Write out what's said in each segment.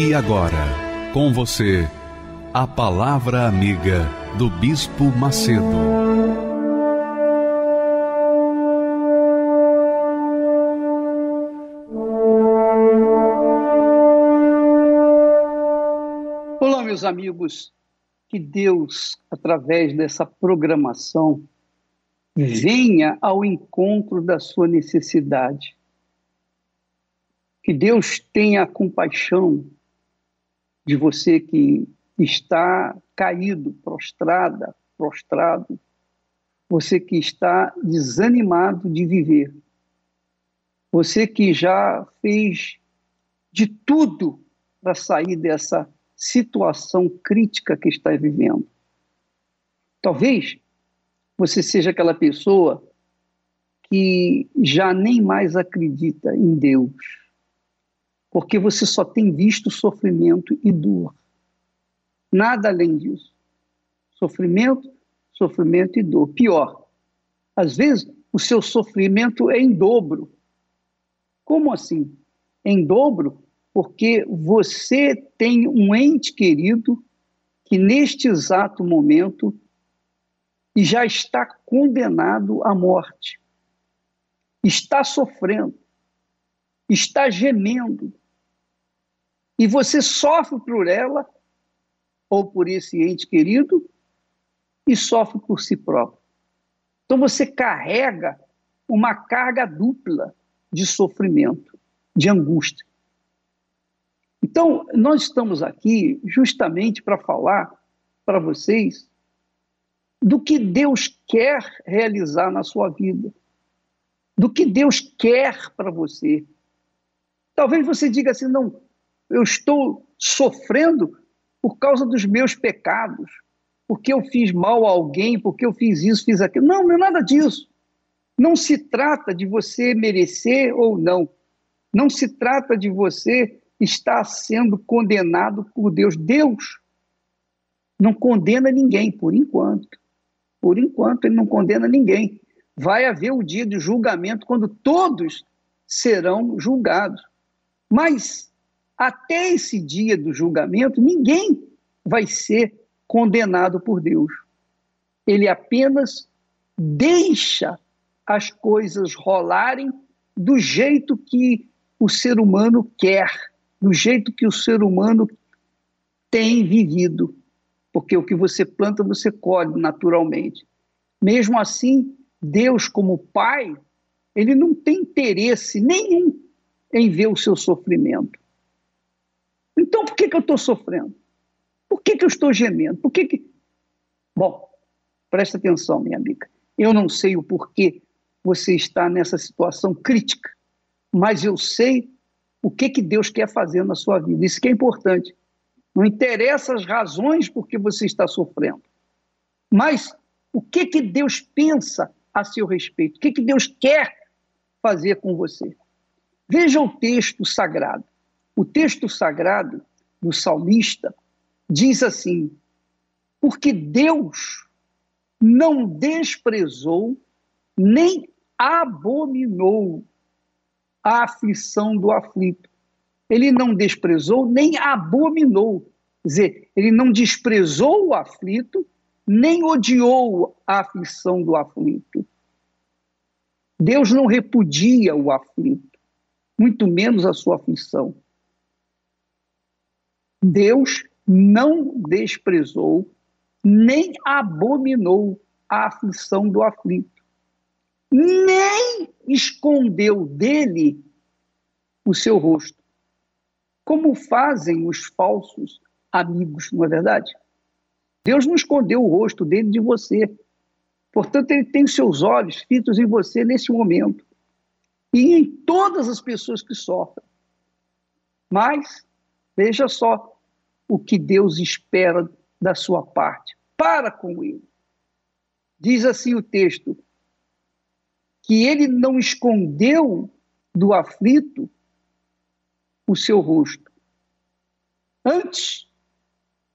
E agora, com você, a Palavra Amiga do Bispo Macedo. Olá, meus amigos. Que Deus, através dessa programação, venha ao encontro da sua necessidade. Que Deus tenha compaixão de você que está caído, prostrada, prostrado, você que está desanimado de viver, você que já fez de tudo para sair dessa situação crítica que está vivendo. Talvez você seja aquela pessoa que já nem mais acredita em Deus porque você só tem visto sofrimento e dor. Nada além disso. Sofrimento, sofrimento e dor. Pior, às vezes o seu sofrimento é em dobro. Como assim? Em dobro, porque você tem um ente querido que neste exato momento já está condenado à morte. Está sofrendo, está gemendo, e você sofre por ela ou por esse ente querido e sofre por si próprio. Então você carrega uma carga dupla de sofrimento, de angústia. Então, nós estamos aqui justamente para falar para vocês do que Deus quer realizar na sua vida, do que Deus quer para você. Talvez você diga assim: não, eu estou sofrendo por causa dos meus pecados, porque eu fiz mal a alguém, porque eu fiz isso, fiz aquilo. Não, não é nada disso. Não se trata de você merecer ou não. Não se trata de você estar sendo condenado por Deus. Deus não condena ninguém, por enquanto. Por enquanto, ele não condena ninguém. Vai haver o dia de julgamento quando todos serão julgados. Mas até esse dia do julgamento, ninguém vai ser condenado por Deus. Ele apenas deixa as coisas rolarem do jeito que o ser humano quer, do jeito que o ser humano tem vivido. Porque o que você planta, você colhe naturalmente. Mesmo assim, Deus, como Pai, ele não tem interesse nenhum em ver o seu sofrimento. Então, por que, que eu estou sofrendo? Por que, que eu estou gemendo? Por que, que. Bom, presta atenção, minha amiga. Eu não sei o porquê você está nessa situação crítica, mas eu sei o que, que Deus quer fazer na sua vida. Isso que é importante. Não interessa as razões por que você está sofrendo, mas o que, que Deus pensa a seu respeito, o que, que Deus quer fazer com você. Veja o texto sagrado. O texto sagrado do salmista diz assim: porque Deus não desprezou nem abominou a aflição do aflito. Ele não desprezou nem abominou. Quer dizer, ele não desprezou o aflito, nem odiou a aflição do aflito. Deus não repudia o aflito, muito menos a sua aflição. Deus não desprezou nem abominou a aflição do aflito, nem escondeu dele o seu rosto, como fazem os falsos amigos, não é verdade? Deus não escondeu o rosto dele de você. Portanto, ele tem seus olhos fitos em você nesse momento e em todas as pessoas que sofrem. Mas veja só o que Deus espera da sua parte. Para com ele. Diz assim o texto: que ele não escondeu do aflito o seu rosto. Antes,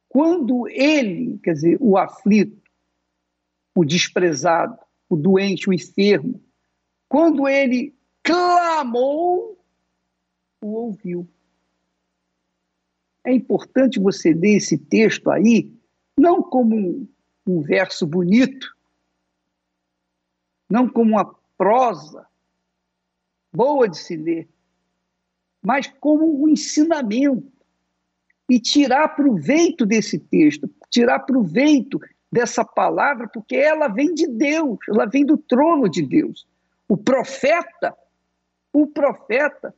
quando ele, quer dizer, o aflito, o desprezado, o doente, o enfermo, quando ele clamou, o ouviu. É importante você ler esse texto aí, não como um, um verso bonito, não como uma prosa boa de se ler, mas como um ensinamento. E tirar proveito desse texto, tirar proveito dessa palavra, porque ela vem de Deus, ela vem do trono de Deus. O profeta, o profeta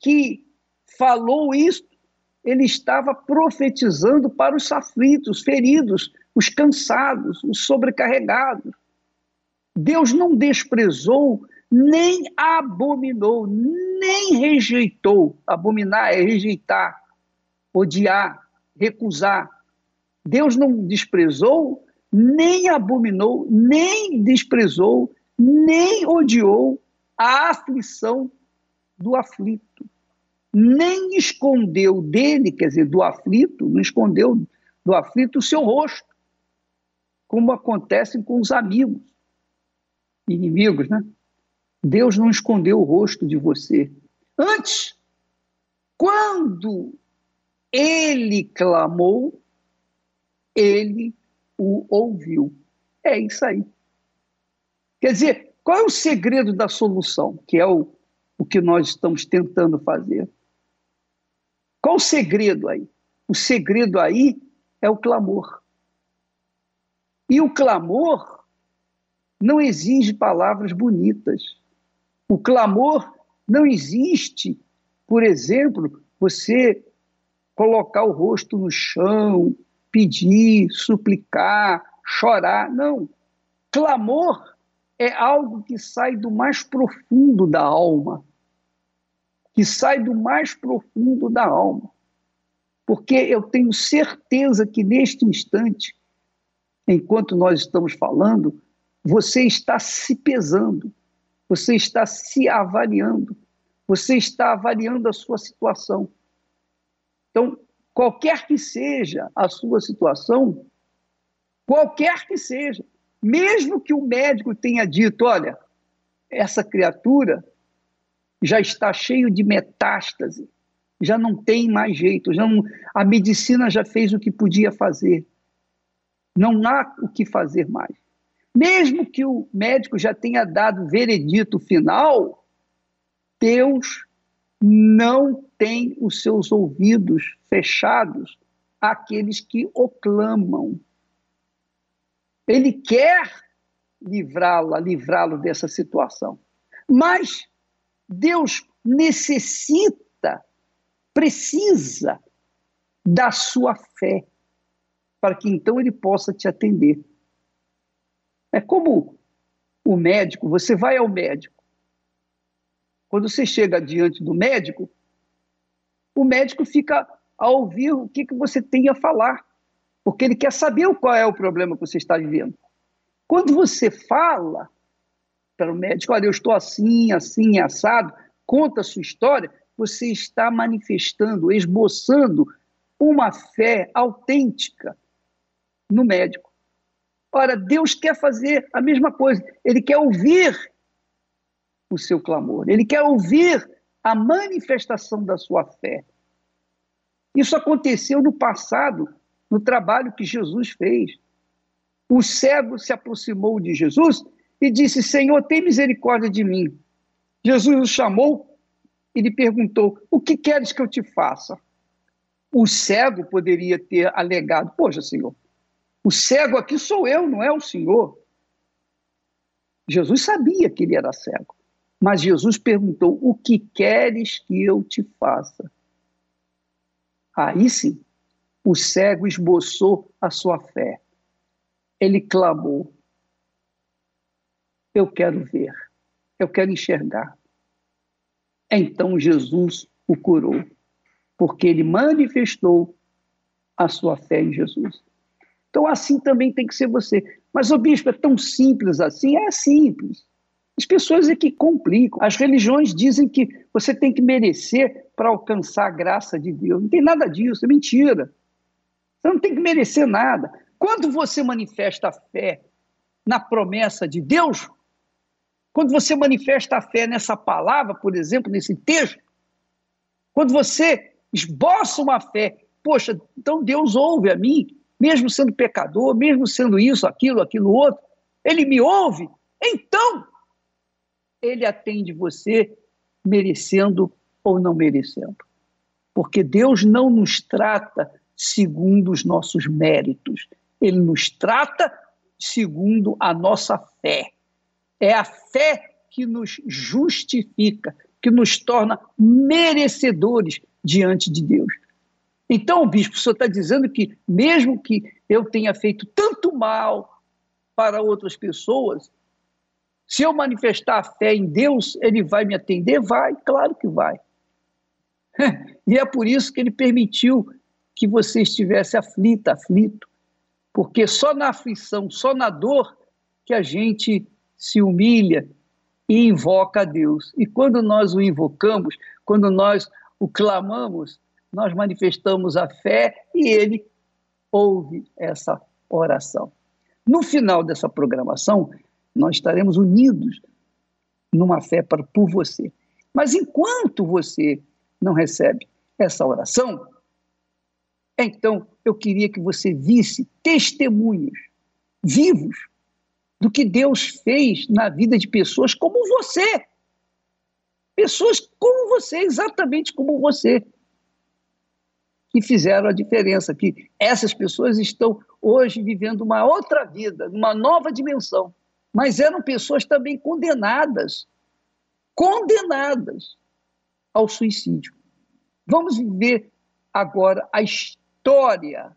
que falou isso, ele estava profetizando para os aflitos, os feridos, os cansados, os sobrecarregados. Deus não desprezou, nem abominou, nem rejeitou. Abominar é rejeitar, odiar, recusar. Deus não desprezou, nem abominou, nem desprezou, nem odiou a aflição do aflito. Nem escondeu dele, quer dizer, do aflito, não escondeu do aflito o seu rosto, como acontece com os amigos inimigos, né? Deus não escondeu o rosto de você. Antes, quando ele clamou, ele o ouviu. É isso aí. Quer dizer, qual é o segredo da solução? Que é o, o que nós estamos tentando fazer. Qual o segredo aí? O segredo aí é o clamor. E o clamor não exige palavras bonitas. O clamor não existe, por exemplo, você colocar o rosto no chão, pedir, suplicar, chorar. Não. Clamor é algo que sai do mais profundo da alma. Que sai do mais profundo da alma. Porque eu tenho certeza que neste instante, enquanto nós estamos falando, você está se pesando, você está se avaliando, você está avaliando a sua situação. Então, qualquer que seja a sua situação, qualquer que seja, mesmo que o médico tenha dito, olha, essa criatura já está cheio de metástase, já não tem mais jeito, já não, a medicina já fez o que podia fazer. Não há o que fazer mais. Mesmo que o médico já tenha dado o veredito final, Deus não tem os seus ouvidos fechados àqueles que o clamam. Ele quer livrá-la, livrá-lo dessa situação. Mas Deus necessita, precisa da sua fé, para que então ele possa te atender. É como o médico, você vai ao médico. Quando você chega diante do médico, o médico fica a ouvir o que, que você tem a falar, porque ele quer saber qual é o problema que você está vivendo. Quando você fala para o médico, olha, eu estou assim, assim, assado, conta a sua história, você está manifestando, esboçando uma fé autêntica no médico. Ora, Deus quer fazer a mesma coisa. Ele quer ouvir o seu clamor. Ele quer ouvir a manifestação da sua fé. Isso aconteceu no passado, no trabalho que Jesus fez. O cego se aproximou de Jesus e disse: Senhor, tem misericórdia de mim. Jesus o chamou e lhe perguntou: O que queres que eu te faça? O cego poderia ter alegado: Poxa, Senhor, o cego aqui sou eu, não é o Senhor. Jesus sabia que ele era cego, mas Jesus perguntou: O que queres que eu te faça? Aí sim, o cego esboçou a sua fé. Ele clamou: Eu quero ver, eu quero enxergar. Então Jesus o curou. porque ele manifestou a sua fé em Jesus. Então, assim também tem que ser você. Mas, o bispo, é tão simples assim? É simples. As pessoas é que complicam. As religiões dizem que você tem que merecer para alcançar a graça de Deus. Não tem nada disso, é mentira. Você não tem que merecer nada. Quando você manifesta a fé na promessa de Deus, quando você manifesta a fé nessa palavra, por exemplo, nesse texto, quando você esboça uma fé, poxa, então Deus ouve a mim, mesmo sendo pecador, mesmo sendo isso, aquilo, aquilo outro, ele me ouve, então ele atende você merecendo ou não merecendo. Porque Deus não nos trata segundo os nossos méritos, ele nos trata segundo a nossa fé. É a fé que nos justifica, que nos torna merecedores diante de Deus. Então, bispo, o senhor está dizendo que, mesmo que eu tenha feito tanto mal para outras pessoas, se eu manifestar a fé em Deus, ele vai me atender? Vai, claro que vai. E é por isso que ele permitiu que você estivesse aflita, aflito, porque só na aflição, só na dor, que a gente se humilha e invoca a Deus. E quando nós o invocamos, quando nós o clamamos, nós manifestamos a fé e ele ouve essa oração. No final dessa programação, nós estaremos unidos numa fé para, por você. Mas enquanto você não recebe essa oração, então eu queria que você visse testemunhos vivos do que Deus fez na vida de pessoas como você. Pessoas como você, exatamente como você, que fizeram a diferença, que essas pessoas estão hoje vivendo uma outra vida, uma nova dimensão mas eram pessoas também condenadas condenadas ao suicídio. Vamos ver agora a história,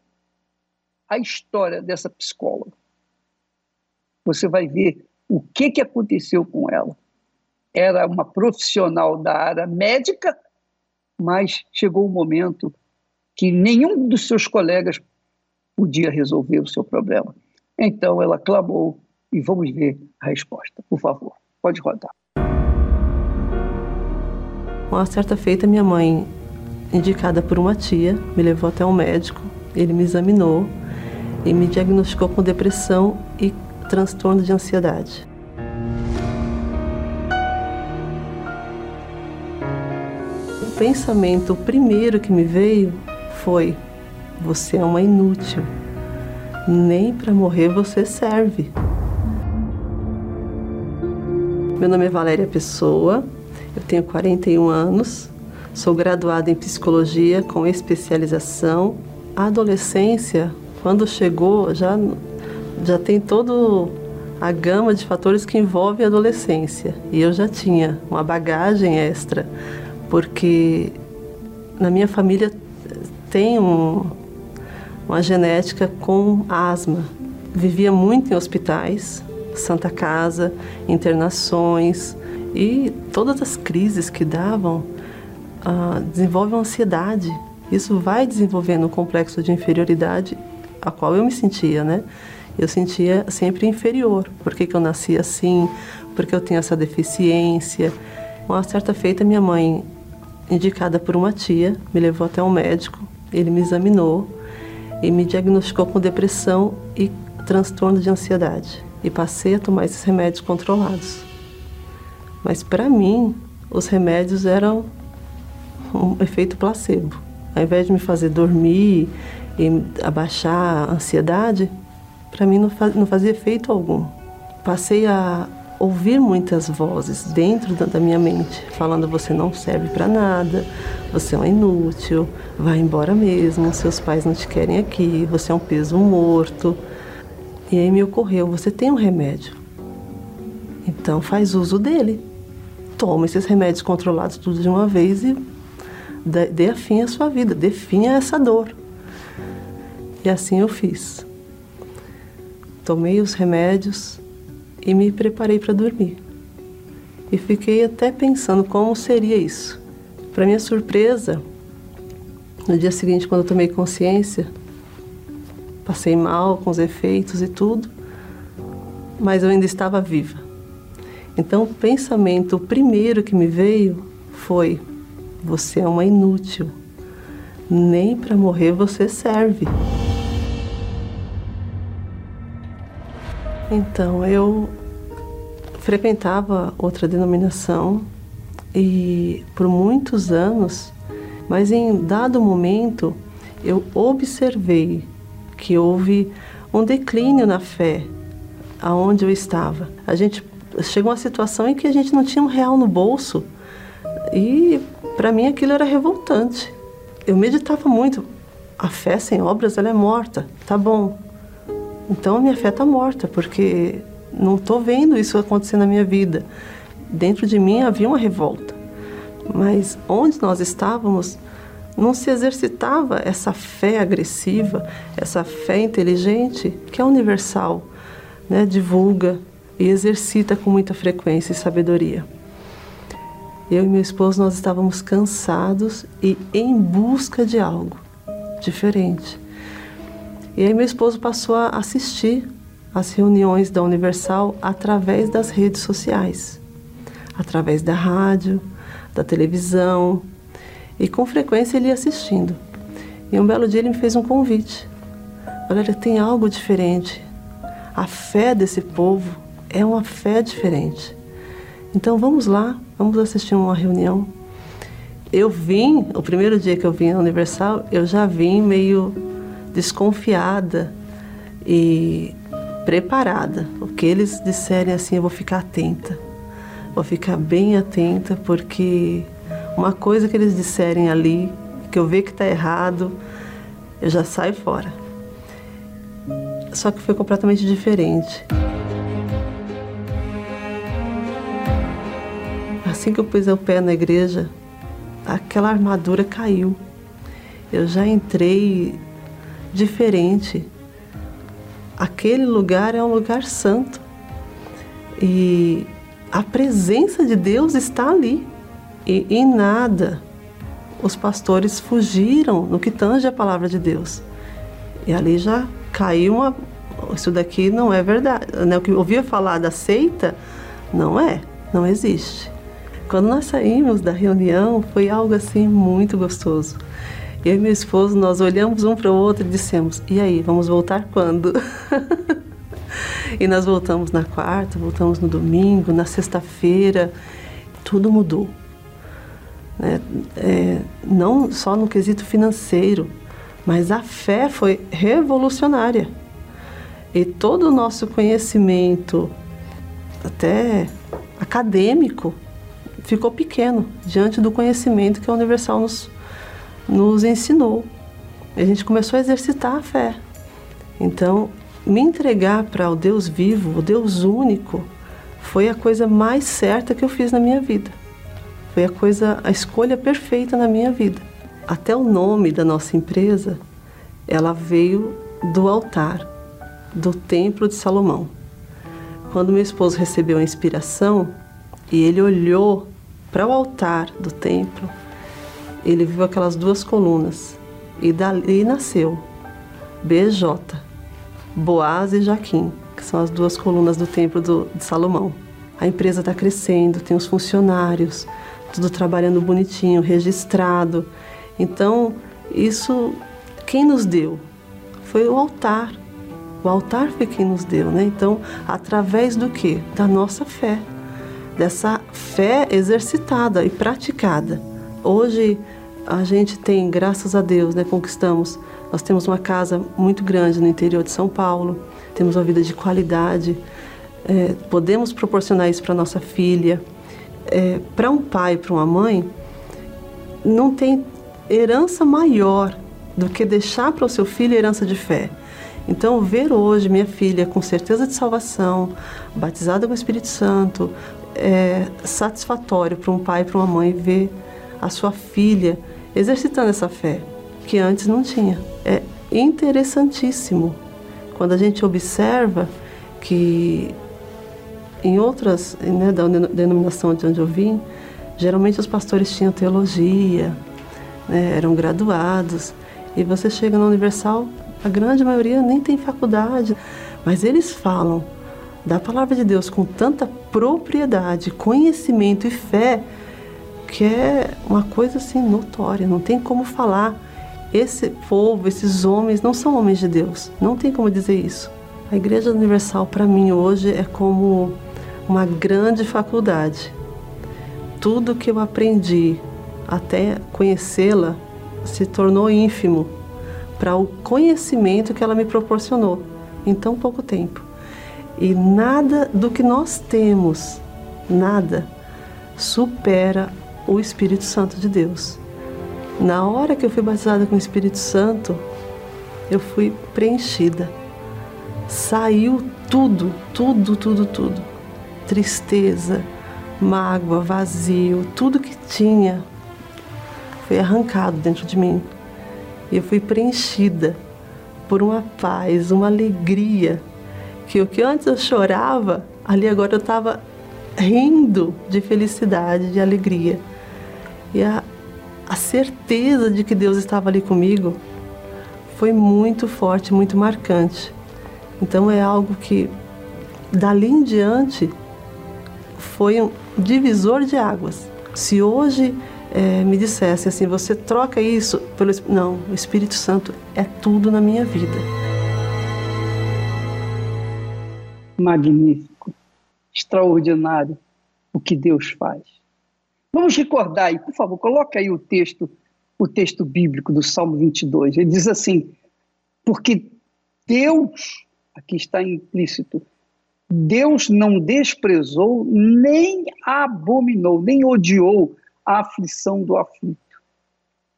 a história dessa psicóloga. Você vai ver o que, que aconteceu com ela. Era uma profissional da área médica, mas chegou um momento que nenhum dos seus colegas podia resolver o seu problema. Então ela clamou e vamos ver a resposta. Por favor, pode rodar. Uma certa feita, minha mãe, indicada por uma tia, me levou até um médico. Ele me examinou e me diagnosticou com depressão e transtorno de ansiedade. O pensamento primeiro que me veio foi: você é uma inútil. Nem para morrer você serve. Meu nome é Valéria Pessoa, eu tenho 41 anos, sou graduada em psicologia com especialização. A adolescência, quando chegou, já, já tem todo a gama de fatores que envolve a adolescência. E eu já tinha uma bagagem extra, porque na minha família tem um, uma genética com asma. Vivia muito em hospitais, Santa Casa, internações e todas as crises que davam uh, desenvolvem ansiedade. Isso vai desenvolvendo um complexo de inferioridade a qual eu me sentia, né? Eu sentia sempre inferior. Por que, que eu nasci assim? Por que eu tenho essa deficiência? Uma certa feita, minha mãe, indicada por uma tia, me levou até um médico. Ele me examinou e me diagnosticou com depressão e transtorno de ansiedade e passei a tomar esses remédios controlados. Mas para mim, os remédios eram um efeito placebo. Ao invés de me fazer dormir e abaixar a ansiedade, para mim não fazia efeito algum. Passei a ouvir muitas vozes dentro da minha mente, falando: você não serve para nada, você é um inútil, vai embora mesmo, seus pais não te querem aqui, você é um peso morto. E aí me ocorreu: você tem um remédio. Então faz uso dele. Toma esses remédios controlados tudo de uma vez e dê fim à sua vida, dê fim a essa dor. E assim eu fiz. Tomei os remédios e me preparei para dormir. E fiquei até pensando como seria isso. Para minha surpresa, No dia seguinte, quando eu tomei consciência, passei mal com os efeitos e tudo, mas eu ainda estava viva. Então, o pensamento o primeiro que me veio foi: você é uma inútil. Nem para morrer você serve. Então, eu frequentava outra denominação e por muitos anos, mas em dado momento eu observei que houve um declínio na fé aonde eu estava. A gente chegou a uma situação em que a gente não tinha um real no bolso e para mim aquilo era revoltante. Eu meditava muito. A fé sem obras ela é morta. Tá bom. Então minha fé está morta porque não estou vendo isso acontecer na minha vida. Dentro de mim havia uma revolta. Mas onde nós estávamos, não se exercitava essa fé agressiva, essa fé inteligente que é universal, né? divulga e exercita com muita frequência e sabedoria. Eu e meu esposo nós estávamos cansados e em busca de algo diferente. E aí meu esposo passou a assistir às reuniões da Universal através das redes sociais, através da rádio, da televisão, e com frequência ele ia assistindo. E um belo dia ele me fez um convite. Olha, tem algo diferente. A fé desse povo é uma fé diferente. Então vamos lá, vamos assistir uma reunião. Eu vim, o primeiro dia que eu vim à Universal, eu já vim meio desconfiada e preparada. O que eles disserem assim, eu vou ficar atenta. Vou ficar bem atenta porque uma coisa que eles disserem ali, que eu ver que está errado, eu já saio fora. Só que foi completamente diferente. Assim que eu pus o pé na igreja, aquela armadura caiu. Eu já entrei diferente. Aquele lugar é um lugar santo. E a presença de Deus está ali. E em nada os pastores fugiram no que tange a palavra de Deus. E ali já caiu uma. Isso daqui não é verdade. Né? O que ouvia falar da seita, não é, não existe. Quando nós saímos da reunião, foi algo assim muito gostoso. Eu e meu esposo, nós olhamos um para o outro e dissemos: e aí, vamos voltar quando? e nós voltamos na quarta, voltamos no domingo, na sexta-feira, tudo mudou né? é, não só no quesito financeiro, mas a fé foi revolucionária. E todo o nosso conhecimento, até acadêmico, ficou pequeno diante do conhecimento que a Universal nos, nos ensinou. A gente começou a exercitar a fé. Então, me entregar para o Deus vivo, o Deus único, foi a coisa mais certa que eu fiz na minha vida. Foi a coisa, a escolha perfeita na minha vida. Até o nome da nossa empresa, ela veio do altar, do Templo de Salomão. Quando meu esposo recebeu a inspiração e ele olhou para o altar do templo, ele viu aquelas duas colunas e dali nasceu BJ, Boaz e Jaquim, que são as duas colunas do templo do, de Salomão. A empresa está crescendo, tem os funcionários, tudo trabalhando bonitinho, registrado. Então, isso quem nos deu foi o altar. O altar foi quem nos deu, né? Então, através do que? Da nossa fé, dessa fé exercitada e praticada. Hoje a gente tem, graças a Deus, né, conquistamos. Nós temos uma casa muito grande no interior de São Paulo, temos uma vida de qualidade, é, podemos proporcionar isso para nossa filha é, para um pai, para uma mãe, não tem herança maior do que deixar para o seu filho herança de fé. Então, ver hoje minha filha com certeza de salvação, batizada com o Espírito Santo, é satisfatório para um pai e para uma mãe ver a sua filha exercitando essa fé, que antes não tinha. É interessantíssimo quando a gente observa que em outras, né, da denominação de onde eu vim, geralmente os pastores tinham teologia, né, eram graduados, e você chega na Universal, a grande maioria nem tem faculdade, mas eles falam da palavra de Deus com tanta propriedade, conhecimento e fé, que é uma coisa assim notória, não tem como falar. Esse povo, esses homens não são homens de Deus, não tem como dizer isso. A Igreja Universal para mim hoje é como uma grande faculdade. Tudo que eu aprendi até conhecê-la se tornou ínfimo para o conhecimento que ela me proporcionou em tão pouco tempo. E nada do que nós temos, nada, supera o Espírito Santo de Deus. Na hora que eu fui batizada com o Espírito Santo, eu fui preenchida. Saiu tudo, tudo, tudo, tudo. Tristeza, mágoa, vazio, tudo que tinha foi arrancado dentro de mim. E eu fui preenchida por uma paz, uma alegria que o que antes eu chorava, ali agora eu estava rindo de felicidade, de alegria. E a, a certeza de que Deus estava ali comigo foi muito forte, muito marcante. Então é algo que dali em diante foi um divisor de águas. Se hoje é, me dissesse assim, você troca isso pelo não, o Espírito Santo é tudo na minha vida. magnífico, extraordinário o que Deus faz. Vamos recordar aí, por favor, coloque aí o texto, o texto bíblico do Salmo 22. Ele diz assim: porque Deus, aqui está implícito, Deus não desprezou nem abominou, nem odiou a aflição do aflito,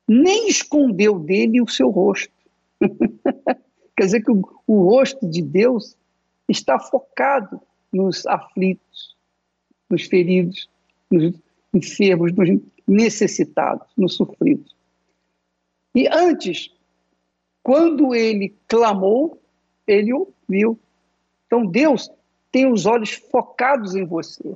nem escondeu dele o seu rosto. Quer dizer que o, o rosto de Deus está focado nos aflitos, nos feridos, nos enfermos, nos necessitados, nos sofridos. E antes, quando ele clamou, ele ouviu. Então Deus tem os olhos focados em você.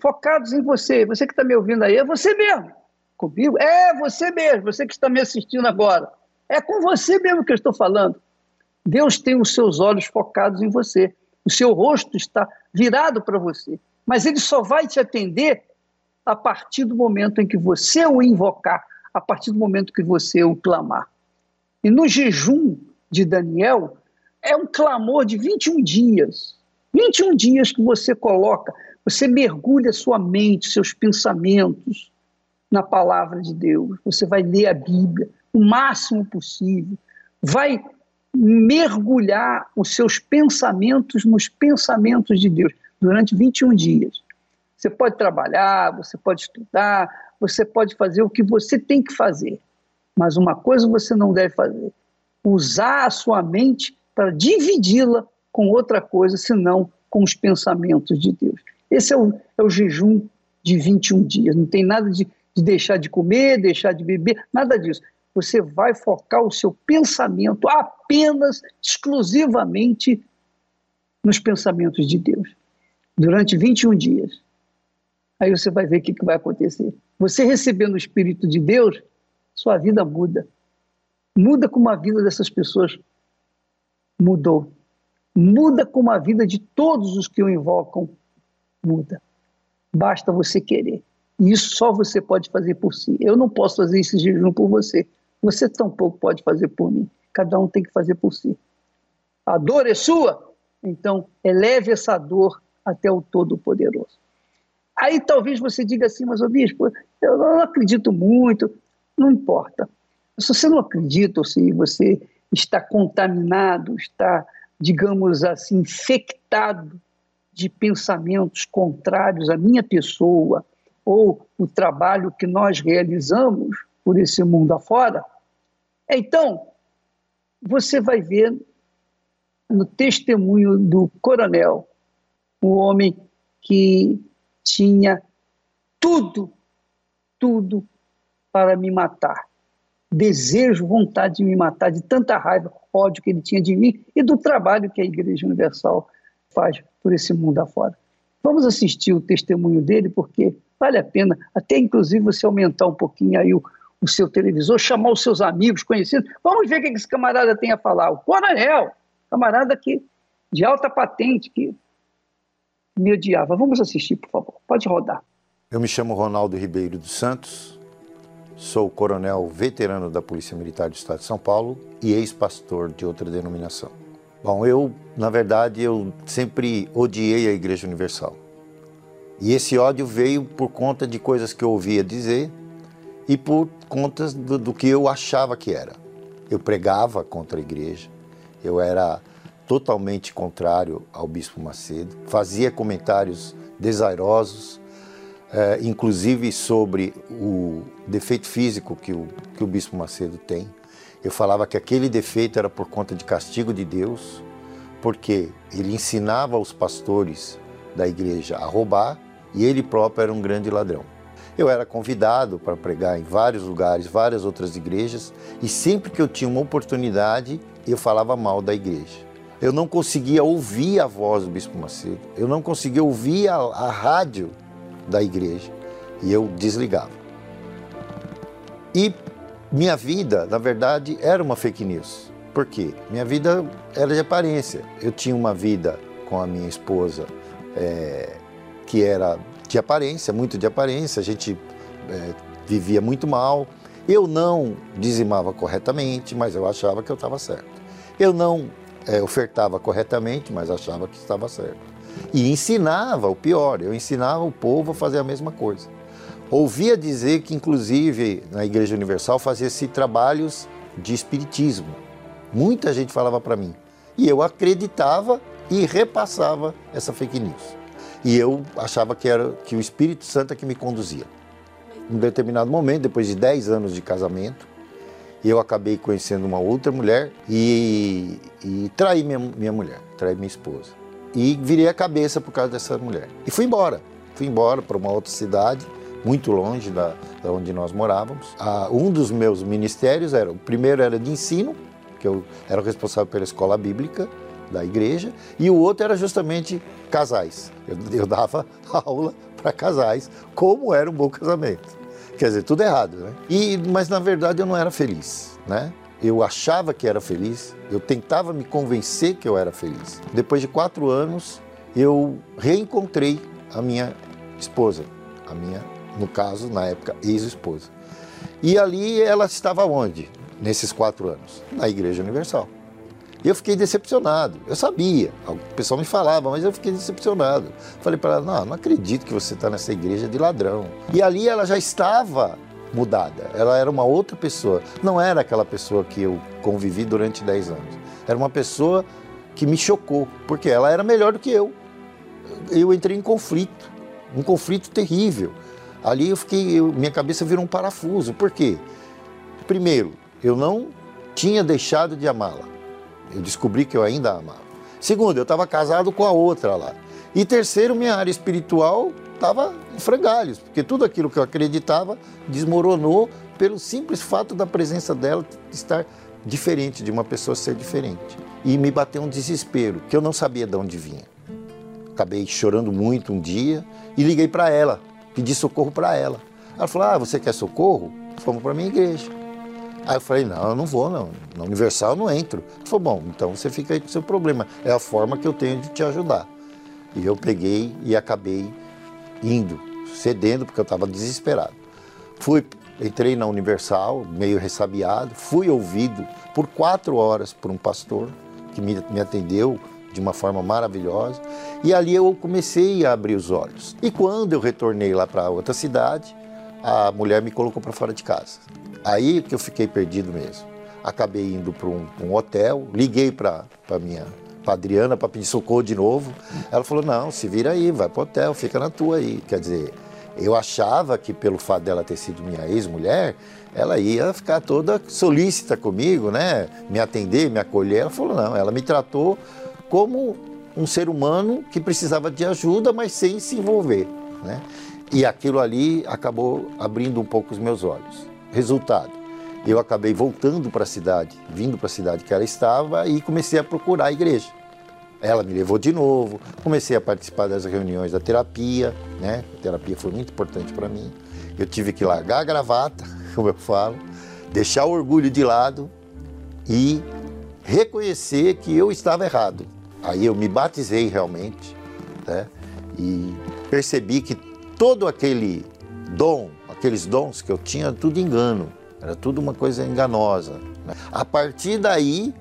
Focados em você. Você que está me ouvindo aí, é você mesmo. Comigo? É você mesmo, você que está me assistindo agora. É com você mesmo que eu estou falando. Deus tem os seus olhos focados em você. O seu rosto está virado para você. Mas ele só vai te atender a partir do momento em que você o invocar, a partir do momento que você o clamar. E no jejum de Daniel, é um clamor de 21 dias. 21 dias que você coloca, você mergulha sua mente, seus pensamentos na palavra de Deus. Você vai ler a Bíblia o máximo possível, vai mergulhar os seus pensamentos nos pensamentos de Deus durante 21 dias. Você pode trabalhar, você pode estudar, você pode fazer o que você tem que fazer. Mas uma coisa você não deve fazer: usar a sua mente para dividi-la com outra coisa, senão com os pensamentos de Deus. Esse é o, é o jejum de 21 dias. Não tem nada de, de deixar de comer, deixar de beber, nada disso você vai focar o seu pensamento apenas, exclusivamente nos pensamentos de Deus, durante 21 dias. Aí você vai ver o que, que vai acontecer. Você recebendo o Espírito de Deus, sua vida muda. Muda como a vida dessas pessoas mudou. Muda como a vida de todos os que o invocam muda. Basta você querer. E isso só você pode fazer por si. Eu não posso fazer esse jejum por você. Você tampouco pode fazer por mim. Cada um tem que fazer por si. A dor é sua, então eleve essa dor até o Todo-Poderoso. Aí talvez você diga assim, mas, ô bispo, eu não acredito muito. Não importa. Se você não acredita, ou se você está contaminado, está, digamos assim, infectado de pensamentos contrários à minha pessoa ou o trabalho que nós realizamos, por esse mundo afora, então você vai ver no testemunho do coronel, um homem que tinha tudo, tudo para me matar. Desejo, vontade de me matar, de tanta raiva, ódio que ele tinha de mim e do trabalho que a Igreja Universal faz por esse mundo afora. Vamos assistir o testemunho dele, porque vale a pena, até inclusive você aumentar um pouquinho aí o, o seu televisor, chamar os seus amigos, conhecidos. Vamos ver o que esse camarada tem a falar. O coronel, camarada que, de alta patente, que me odiava. Vamos assistir, por favor. Pode rodar. Eu me chamo Ronaldo Ribeiro dos Santos, sou coronel veterano da Polícia Militar do Estado de São Paulo e ex-pastor de outra denominação. Bom, eu, na verdade, eu sempre odiei a Igreja Universal. E esse ódio veio por conta de coisas que eu ouvia dizer e por conta do, do que eu achava que era. Eu pregava contra a igreja, eu era totalmente contrário ao Bispo Macedo, fazia comentários desairosos, eh, inclusive sobre o defeito físico que o, que o Bispo Macedo tem. Eu falava que aquele defeito era por conta de castigo de Deus, porque ele ensinava os pastores da igreja a roubar e ele próprio era um grande ladrão. Eu era convidado para pregar em vários lugares, várias outras igrejas, e sempre que eu tinha uma oportunidade, eu falava mal da igreja. Eu não conseguia ouvir a voz do Bispo Macedo, eu não conseguia ouvir a, a rádio da igreja, e eu desligava. E minha vida, na verdade, era uma fake news. Por quê? Minha vida era de aparência. Eu tinha uma vida com a minha esposa é, que era de aparência, muito de aparência, a gente é, vivia muito mal. Eu não dizimava corretamente, mas eu achava que eu estava certo. Eu não é, ofertava corretamente, mas achava que estava certo. E ensinava o pior, eu ensinava o povo a fazer a mesma coisa. Ouvia dizer que, inclusive, na Igreja Universal fazia-se trabalhos de espiritismo. Muita gente falava para mim. E eu acreditava e repassava essa fake news. E eu achava que era que o Espírito Santo é que me conduzia. Em um determinado momento, depois de 10 anos de casamento, eu acabei conhecendo uma outra mulher e, e traí minha, minha mulher, traí minha esposa. E virei a cabeça por causa dessa mulher. E fui embora. Fui embora para uma outra cidade, muito longe da, da onde nós morávamos. Ah, um dos meus ministérios era, o primeiro era de ensino, que eu era responsável pela escola bíblica, da igreja, e o outro era justamente casais. Eu, eu dava aula para casais, como era um bom casamento. Quer dizer, tudo errado, né? E, mas na verdade eu não era feliz, né? Eu achava que era feliz, eu tentava me convencer que eu era feliz. Depois de quatro anos, eu reencontrei a minha esposa, a minha, no caso, na época, ex-esposa. E ali ela estava onde? Nesses quatro anos? Na Igreja Universal. Eu fiquei decepcionado. Eu sabia, o pessoal me falava, mas eu fiquei decepcionado. Falei para ela: não, não acredito que você está nessa igreja de ladrão. E ali ela já estava mudada. Ela era uma outra pessoa. Não era aquela pessoa que eu convivi durante 10 anos. Era uma pessoa que me chocou, porque ela era melhor do que eu. Eu entrei em conflito, um conflito terrível. Ali eu fiquei, eu, minha cabeça virou um parafuso. Por quê? Primeiro, eu não tinha deixado de amá-la. Eu descobri que eu ainda amava. Segundo, eu estava casado com a outra lá. E terceiro, minha área espiritual estava em frangalhos, porque tudo aquilo que eu acreditava desmoronou pelo simples fato da presença dela estar diferente, de uma pessoa ser diferente. E me bateu um desespero, que eu não sabia de onde vinha. Acabei chorando muito um dia e liguei para ela, pedi socorro para ela. Ela falou: Ah, você quer socorro? Fomos para minha igreja. Aí eu falei, não, eu não vou, não. Na Universal eu não entro. Ele falou, bom, então você fica aí com o seu problema. É a forma que eu tenho de te ajudar. E eu peguei e acabei indo, cedendo, porque eu estava desesperado. Fui, entrei na Universal, meio ressabiado, fui ouvido por quatro horas por um pastor que me, me atendeu de uma forma maravilhosa. E ali eu comecei a abrir os olhos. E quando eu retornei lá para outra cidade, a mulher me colocou para fora de casa. Aí que eu fiquei perdido mesmo. Acabei indo para um, um, hotel, liguei para a minha pra Adriana para pedir socorro de novo. Ela falou: não, se vira aí, vai para hotel, fica na tua aí. Quer dizer, eu achava que pelo fato dela ter sido minha ex-mulher, ela ia ficar toda solícita comigo, né? Me atender, me acolher. Ela falou: não, ela me tratou como um ser humano que precisava de ajuda, mas sem se envolver, né? E aquilo ali acabou abrindo um pouco os meus olhos. Resultado, eu acabei voltando para a cidade, vindo para a cidade que ela estava e comecei a procurar a igreja. Ela me levou de novo, comecei a participar das reuniões da terapia, né? A terapia foi muito importante para mim. Eu tive que largar a gravata, como eu falo, deixar o orgulho de lado e reconhecer que eu estava errado. Aí eu me batizei realmente né? e percebi que todo aquele dom, aqueles dons que eu tinha, tudo engano, era tudo uma coisa enganosa. Né? A partir daí,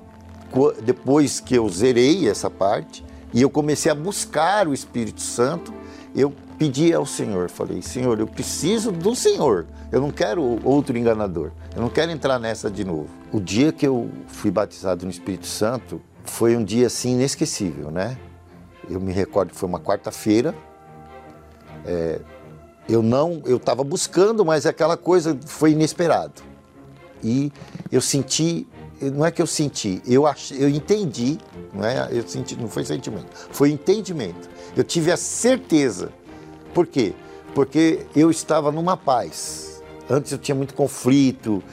depois que eu zerei essa parte e eu comecei a buscar o Espírito Santo, eu pedi ao Senhor, falei, Senhor, eu preciso do Senhor, eu não quero outro enganador, eu não quero entrar nessa de novo. O dia que eu fui batizado no Espírito Santo foi um dia assim inesquecível, né? Eu me recordo que foi uma quarta-feira. É, eu não, eu estava buscando, mas aquela coisa foi inesperado. E eu senti, não é que eu senti, eu ach, eu entendi, não é? Eu senti, não foi sentimento, foi entendimento. Eu tive a certeza. Por quê? Porque eu estava numa paz. Antes eu tinha muito conflito.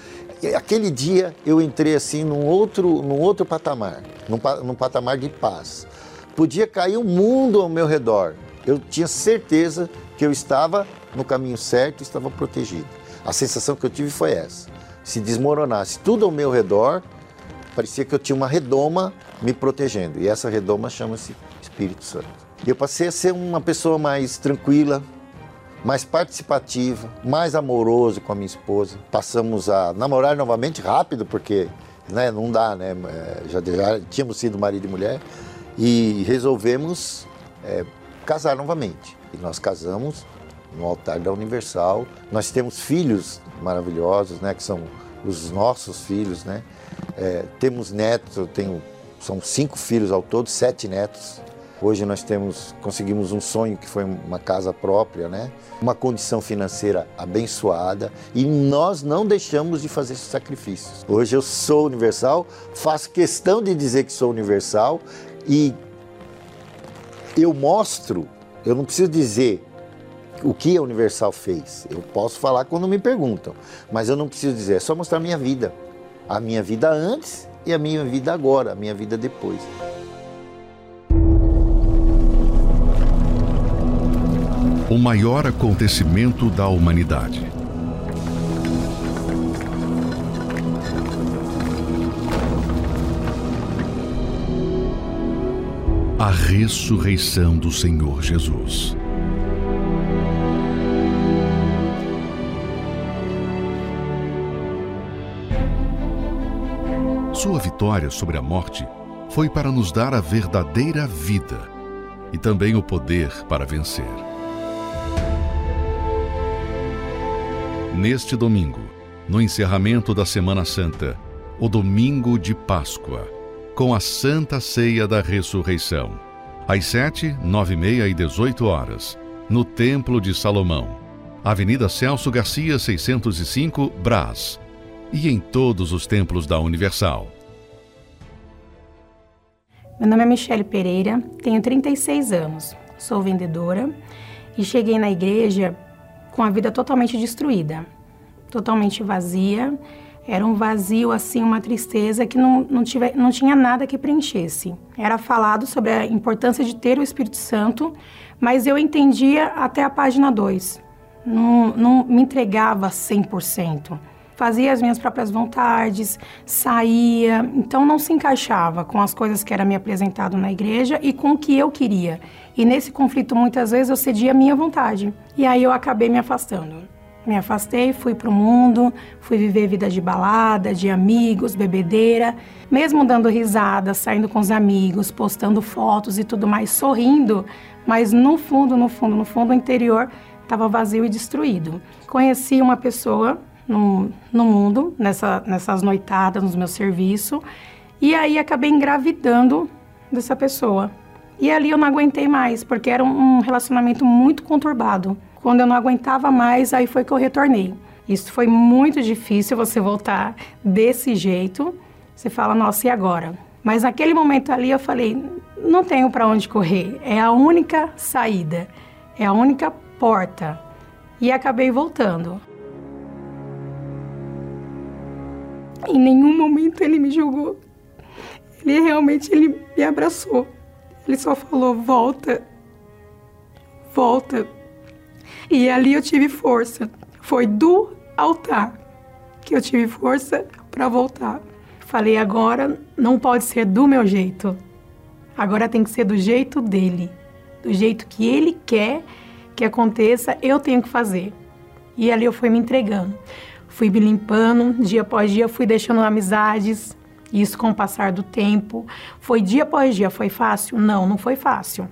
Aquele dia eu entrei assim num outro, num outro patamar, num, num patamar de paz. Podia cair um mundo ao meu redor. Eu tinha certeza que eu estava no caminho certo, estava protegido. A sensação que eu tive foi essa. Se desmoronasse tudo ao meu redor, parecia que eu tinha uma redoma me protegendo. E essa redoma chama-se Espírito Santo. E eu passei a ser uma pessoa mais tranquila, mais participativa, mais amoroso com a minha esposa. Passamos a namorar novamente rápido, porque né, não dá, né? É, já, já tínhamos sido marido e mulher e resolvemos é, casar novamente. E nós casamos no altar da Universal. Nós temos filhos maravilhosos, né, que são os nossos filhos, né? É, temos netos, eu tenho, são cinco filhos ao todo, sete netos. Hoje nós temos, conseguimos um sonho que foi uma casa própria, né? Uma condição financeira abençoada e nós não deixamos de fazer esses sacrifícios. Hoje eu sou universal, faço questão de dizer que sou universal e eu mostro, eu não preciso dizer o que a Universal fez. Eu posso falar quando me perguntam, mas eu não preciso dizer, é só mostrar a minha vida. A minha vida antes e a minha vida agora, a minha vida depois. O maior acontecimento da humanidade. A ressurreição do Senhor Jesus. Sua vitória sobre a morte foi para nos dar a verdadeira vida e também o poder para vencer. Neste domingo, no encerramento da Semana Santa, o domingo de Páscoa, com a Santa Ceia da Ressurreição, às 7, 9 e meia e 18 horas, no Templo de Salomão, Avenida Celso Garcia 605, Brás, e em todos os templos da Universal. Meu nome é Michele Pereira, tenho 36 anos, sou vendedora e cheguei na igreja com a vida totalmente destruída, totalmente vazia era um vazio, assim, uma tristeza que não, não, tive, não tinha nada que preenchesse. Era falado sobre a importância de ter o Espírito Santo, mas eu entendia até a página 2. Não, não me entregava 100%. Fazia as minhas próprias vontades, saía, então não se encaixava com as coisas que era me apresentado na igreja e com o que eu queria. E nesse conflito, muitas vezes, eu cedia a minha vontade. E aí eu acabei me afastando. Me afastei, fui para o mundo, fui viver vida de balada, de amigos, bebedeira, mesmo dando risada, saindo com os amigos, postando fotos e tudo mais, sorrindo, mas no fundo, no fundo, no fundo, o interior estava vazio e destruído. Conheci uma pessoa no, no mundo, nessa, nessas noitadas, no meu serviço, e aí acabei engravidando dessa pessoa. E ali eu não aguentei mais, porque era um relacionamento muito conturbado. Quando eu não aguentava mais, aí foi que eu retornei. Isso foi muito difícil você voltar desse jeito. Você fala, nossa, e agora? Mas naquele momento ali eu falei, não tenho para onde correr. É a única saída, é a única porta. E acabei voltando. Em nenhum momento ele me julgou. Ele realmente ele me abraçou. Ele só falou: volta, volta, e ali eu tive força. Foi do altar. que eu tive força para voltar. Falei, agora não pode ser do meu jeito. Agora tem que ser do jeito dele. Do jeito que ele quer que aconteça, eu tenho que fazer. E ali eu fui me entregando. Fui me limpando, dia após dia, fui deixando amizades. Isso com o passar do tempo. Foi dia após dia, foi fácil? Não, não foi fácil.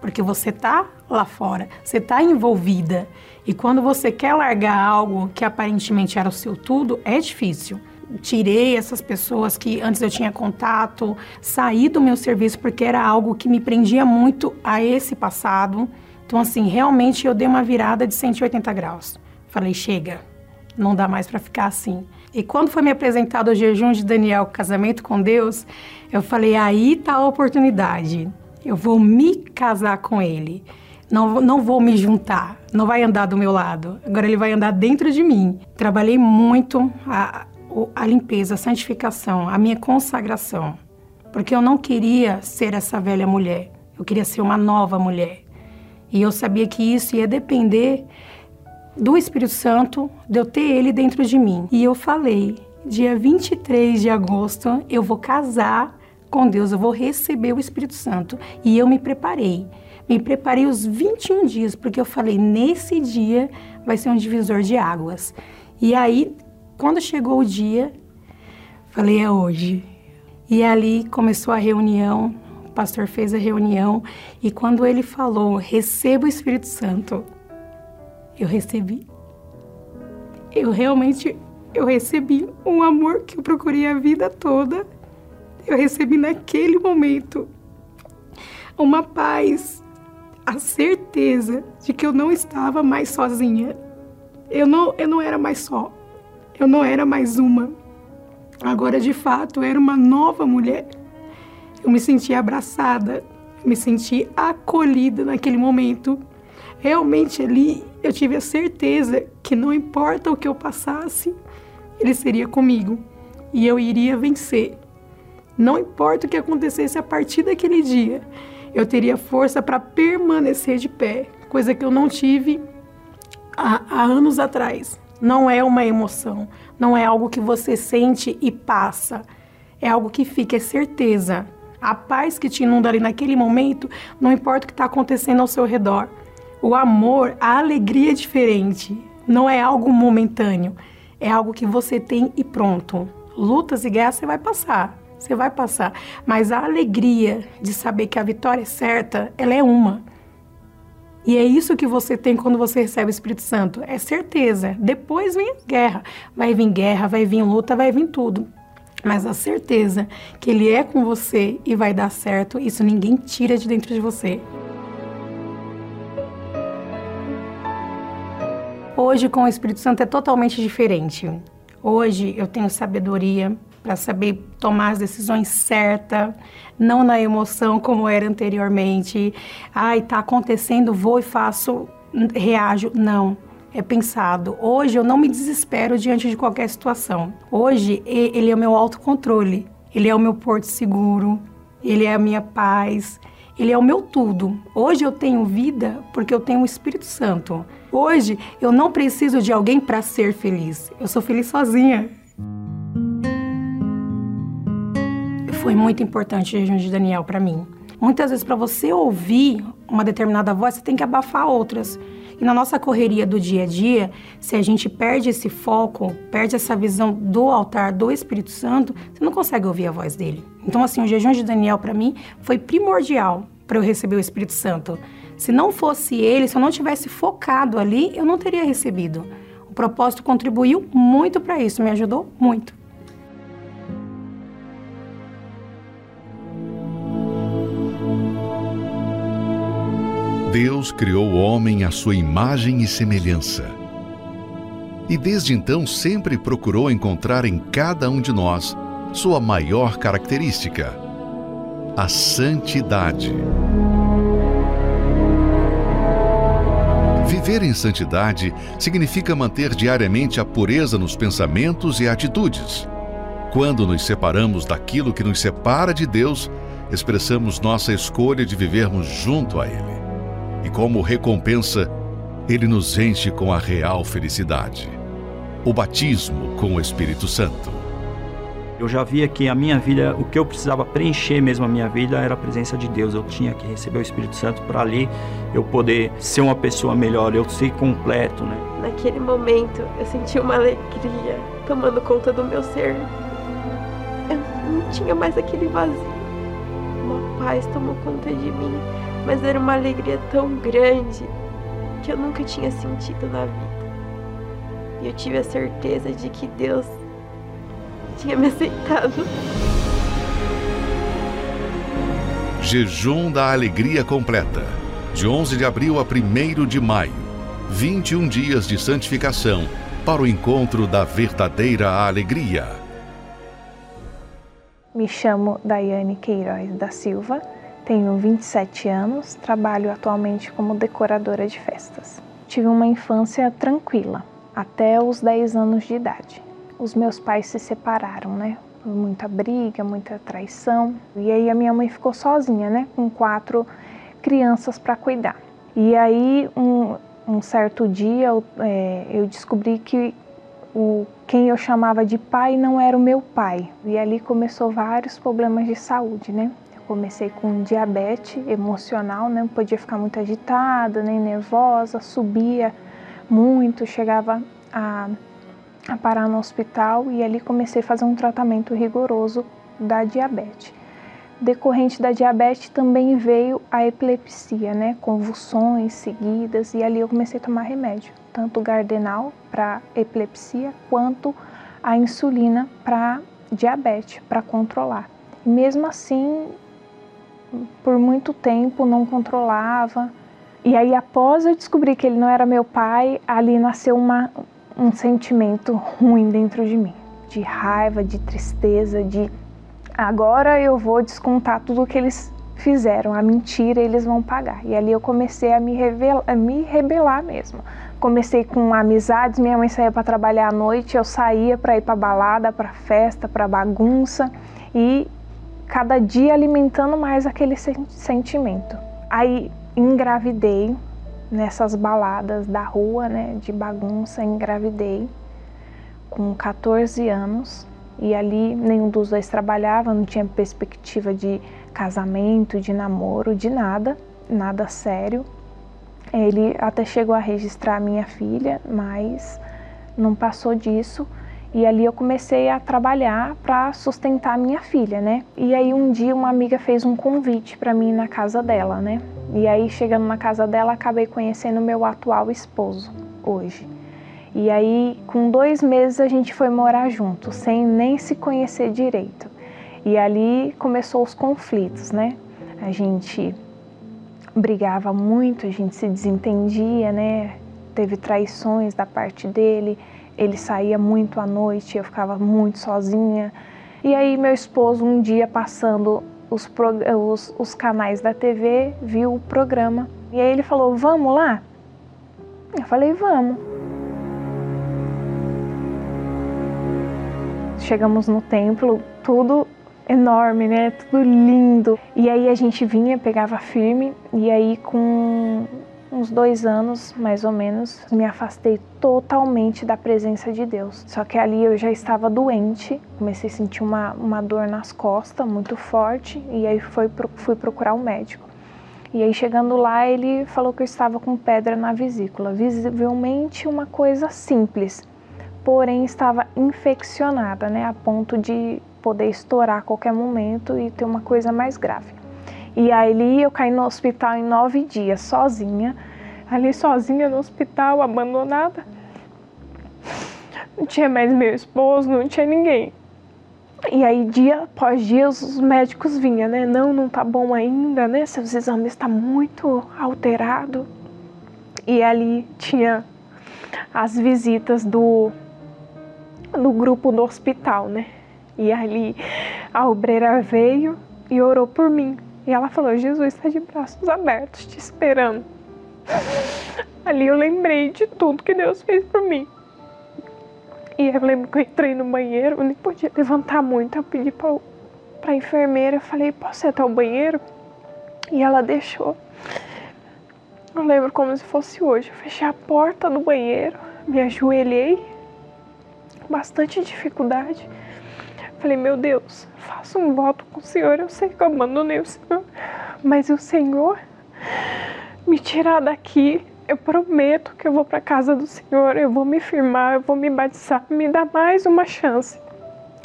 Porque você tá lá fora, você tá envolvida. E quando você quer largar algo que aparentemente era o seu tudo, é difícil tirei essas pessoas que antes eu tinha contato, saí do meu serviço porque era algo que me prendia muito a esse passado. Então, assim, realmente eu dei uma virada de 180 graus. Falei, chega, não dá mais para ficar assim. E quando foi me apresentado o jejum de Daniel, casamento com Deus, eu falei, aí tá a oportunidade. Eu vou me casar com ele. Não, não vou me juntar, não vai andar do meu lado. Agora ele vai andar dentro de mim. Trabalhei muito a, a limpeza, a santificação, a minha consagração. Porque eu não queria ser essa velha mulher, eu queria ser uma nova mulher. E eu sabia que isso ia depender do Espírito Santo, de eu ter ele dentro de mim. E eu falei, dia 23 de agosto, eu vou casar com Deus, eu vou receber o Espírito Santo. E eu me preparei. Me preparei os 21 dias, porque eu falei, nesse dia vai ser um divisor de águas. E aí quando chegou o dia, falei, é hoje. E ali começou a reunião, o pastor fez a reunião, e quando ele falou, receba o Espírito Santo, eu recebi. Eu realmente, eu recebi um amor que eu procurei a vida toda. Eu recebi naquele momento uma paz, a certeza de que eu não estava mais sozinha. Eu não, eu não era mais só. Eu não era mais uma. Agora, de fato, era uma nova mulher. Eu me senti abraçada, me senti acolhida naquele momento. Realmente ali eu tive a certeza que não importa o que eu passasse, ele seria comigo e eu iria vencer. Não importa o que acontecesse a partir daquele dia, eu teria força para permanecer de pé, coisa que eu não tive há, há anos atrás. Não é uma emoção, não é algo que você sente e passa. É algo que fica, é certeza. A paz que te inunda ali naquele momento, não importa o que está acontecendo ao seu redor. O amor, a alegria é diferente. Não é algo momentâneo. É algo que você tem e pronto. Lutas e guerras você vai passar. Você vai passar. Mas a alegria de saber que a vitória é certa, ela é uma. E é isso que você tem quando você recebe o Espírito Santo, é certeza. Depois vem a guerra, vai vir guerra, vai vir luta, vai vir tudo. Mas a certeza que ele é com você e vai dar certo, isso ninguém tira de dentro de você. Hoje com o Espírito Santo é totalmente diferente. Hoje eu tenho sabedoria, para saber tomar as decisões certas, não na emoção como era anteriormente. Ai, tá acontecendo, vou e faço, reajo. Não. É pensado. Hoje eu não me desespero diante de qualquer situação. Hoje ele é o meu autocontrole, ele é o meu porto seguro, ele é a minha paz, ele é o meu tudo. Hoje eu tenho vida porque eu tenho o Espírito Santo. Hoje eu não preciso de alguém para ser feliz. Eu sou feliz sozinha. Foi muito importante o jejum de Daniel para mim. Muitas vezes, para você ouvir uma determinada voz, você tem que abafar outras. E na nossa correria do dia a dia, se a gente perde esse foco, perde essa visão do altar do Espírito Santo, você não consegue ouvir a voz dele. Então, assim, o jejum de Daniel para mim foi primordial para eu receber o Espírito Santo. Se não fosse ele, se eu não tivesse focado ali, eu não teria recebido. O propósito contribuiu muito para isso, me ajudou muito. Deus criou o homem à sua imagem e semelhança. E desde então sempre procurou encontrar em cada um de nós sua maior característica, a santidade. Viver em santidade significa manter diariamente a pureza nos pensamentos e atitudes. Quando nos separamos daquilo que nos separa de Deus, expressamos nossa escolha de vivermos junto a Ele e como recompensa, ele nos enche com a real felicidade. o batismo com o Espírito Santo. Eu já via que a minha vida, o que eu precisava preencher mesmo a minha vida era a presença de Deus. Eu tinha que receber o Espírito Santo para ali eu poder ser uma pessoa melhor, eu ser completo, né? Naquele momento, eu senti uma alegria tomando conta do meu ser. Eu não tinha mais aquele vazio. Uma paz tomou conta de mim, mas era uma alegria tão grande que eu nunca tinha sentido na vida. E eu tive a certeza de que Deus tinha me aceitado. Jejum da Alegria Completa. De 11 de abril a 1 de maio. 21 dias de santificação para o encontro da verdadeira alegria. Me chamo Daiane Queiroz da Silva, tenho 27 anos, trabalho atualmente como decoradora de festas. Tive uma infância tranquila, até os 10 anos de idade os meus pais se separaram, né? Muita briga, muita traição. E aí a minha mãe ficou sozinha, né? Com quatro crianças para cuidar. E aí um, um certo dia é, eu descobri que o, quem eu chamava de pai não era o meu pai. E ali começou vários problemas de saúde, né? Comecei com diabetes emocional, né? Não podia ficar muito agitada, nem nervosa, subia muito, chegava a a parar no hospital e ali comecei a fazer um tratamento rigoroso da diabetes. Decorrente da diabetes também veio a epilepsia, né, convulsões seguidas e ali eu comecei a tomar remédio, tanto Gardenal para epilepsia quanto a insulina para diabetes, para controlar. Mesmo assim, por muito tempo não controlava. E aí após eu descobrir que ele não era meu pai, ali nasceu uma um sentimento ruim dentro de mim, de raiva, de tristeza, de agora eu vou descontar tudo o que eles fizeram, a mentira eles vão pagar. E ali eu comecei a me, revelar, a me rebelar mesmo. Comecei com amizades, minha mãe saía para trabalhar à noite, eu saía para ir para balada, para festa, para bagunça e cada dia alimentando mais aquele sentimento. Aí engravidei, nessas baladas da rua, né, de bagunça, engravidei com 14 anos e ali nenhum dos dois trabalhava, não tinha perspectiva de casamento, de namoro, de nada, nada sério. Ele até chegou a registrar minha filha, mas não passou disso. E ali eu comecei a trabalhar para sustentar minha filha, né? E aí um dia uma amiga fez um convite para mim na casa dela, né? E aí, chegando na casa dela, acabei conhecendo meu atual esposo hoje. E aí, com dois meses, a gente foi morar junto, sem nem se conhecer direito. E ali começou os conflitos, né? A gente brigava muito, a gente se desentendia, né? Teve traições da parte dele, ele saía muito à noite, eu ficava muito sozinha. E aí, meu esposo, um dia passando os, os, os canais da TV, viu o programa. E aí ele falou: Vamos lá? Eu falei: Vamos. Chegamos no templo, tudo enorme, né? Tudo lindo. E aí a gente vinha, pegava firme, e aí com uns dois anos, mais ou menos, me afastei totalmente da presença de Deus. Só que ali eu já estava doente, comecei a sentir uma, uma dor nas costas muito forte e aí foi, fui procurar um médico. E aí chegando lá ele falou que eu estava com pedra na vesícula, visivelmente uma coisa simples, porém estava infeccionada, né, a ponto de poder estourar a qualquer momento e ter uma coisa mais grave. E aí eu caí no hospital em nove dias, sozinha, ali sozinha no hospital, abandonada. Não tinha mais meu esposo, não tinha ninguém. E aí, dia após dia, os médicos vinham, né? Não, não tá bom ainda, né? Seus exames estão tá muito alterado. E ali tinha as visitas do, do grupo do hospital, né? E ali a obreira veio e orou por mim. E ela falou: Jesus está de braços abertos, te esperando. Ali eu lembrei de tudo que Deus fez por mim. E eu lembro que eu entrei no banheiro, eu nem podia levantar muito. Eu pedi para a enfermeira, falei: Posso ir até o banheiro? E ela deixou. Eu lembro como se fosse hoje. Eu fechei a porta do banheiro, me ajoelhei com bastante dificuldade. Falei, meu Deus, faço um voto com o Senhor. Eu sei que eu abandonei o Senhor, mas o Senhor me tirar daqui, eu prometo que eu vou para casa do Senhor, eu vou me firmar, eu vou me batizar, me dá mais uma chance.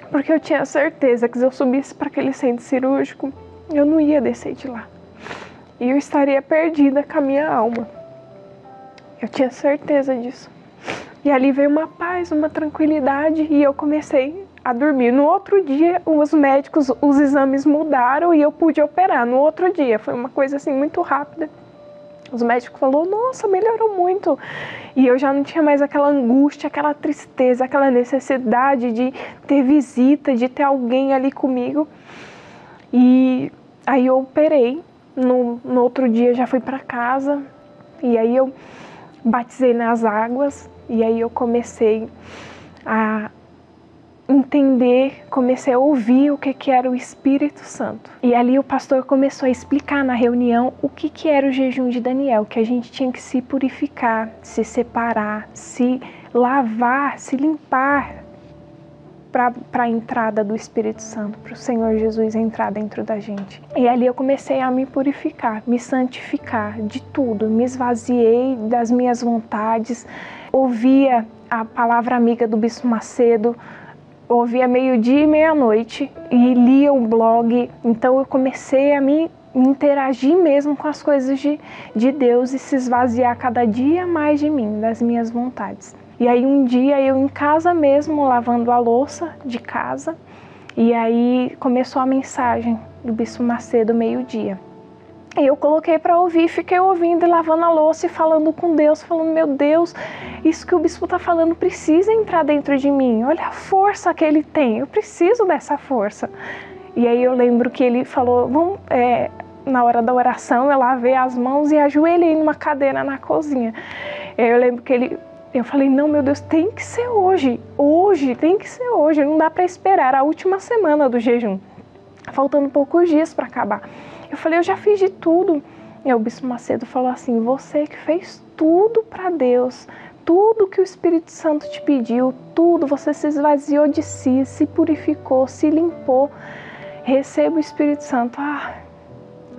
Porque eu tinha certeza que se eu subisse para aquele centro cirúrgico, eu não ia descer de lá. E eu estaria perdida com a minha alma. Eu tinha certeza disso. E ali veio uma paz, uma tranquilidade e eu comecei a dormir. No outro dia, os médicos, os exames mudaram e eu pude operar. No outro dia, foi uma coisa assim muito rápida. Os médicos falaram, nossa, melhorou muito. E eu já não tinha mais aquela angústia, aquela tristeza, aquela necessidade de ter visita, de ter alguém ali comigo. E aí eu operei. No, no outro dia já fui para casa. E aí eu batizei nas águas. E aí eu comecei a entender, comecei a ouvir o que, que era o Espírito Santo. E ali o pastor começou a explicar na reunião o que, que era o jejum de Daniel, que a gente tinha que se purificar, se separar, se lavar, se limpar para a entrada do Espírito Santo, para o Senhor Jesus entrar dentro da gente. E ali eu comecei a me purificar, me santificar de tudo, me esvaziei das minhas vontades, ouvia a palavra amiga do Bispo Macedo, ouvia meio-dia e meia-noite e lia o blog. Então eu comecei a me interagir mesmo com as coisas de, de Deus e se esvaziar cada dia mais de mim, das minhas vontades. E aí um dia eu em casa mesmo, lavando a louça de casa, e aí começou a mensagem do Bispo Macedo meio-dia. E eu coloquei para ouvir, fiquei ouvindo e lavando a louça e falando com Deus, falando: Meu Deus, isso que o bispo está falando precisa entrar dentro de mim. Olha a força que ele tem, eu preciso dessa força. E aí eu lembro que ele falou: Vamos, é, na hora da oração, eu lavei as mãos e ajoelhei numa cadeira na cozinha. Eu lembro que ele eu falei, não, meu Deus, tem que ser hoje. Hoje, tem que ser hoje. Não dá para esperar a última semana do jejum. Faltando poucos dias para acabar. Eu falei, eu já fiz de tudo. E o Bispo Macedo falou assim: você que fez tudo para Deus, tudo que o Espírito Santo te pediu, tudo, você se esvaziou de si, se purificou, se limpou. Receba o Espírito Santo. Ah,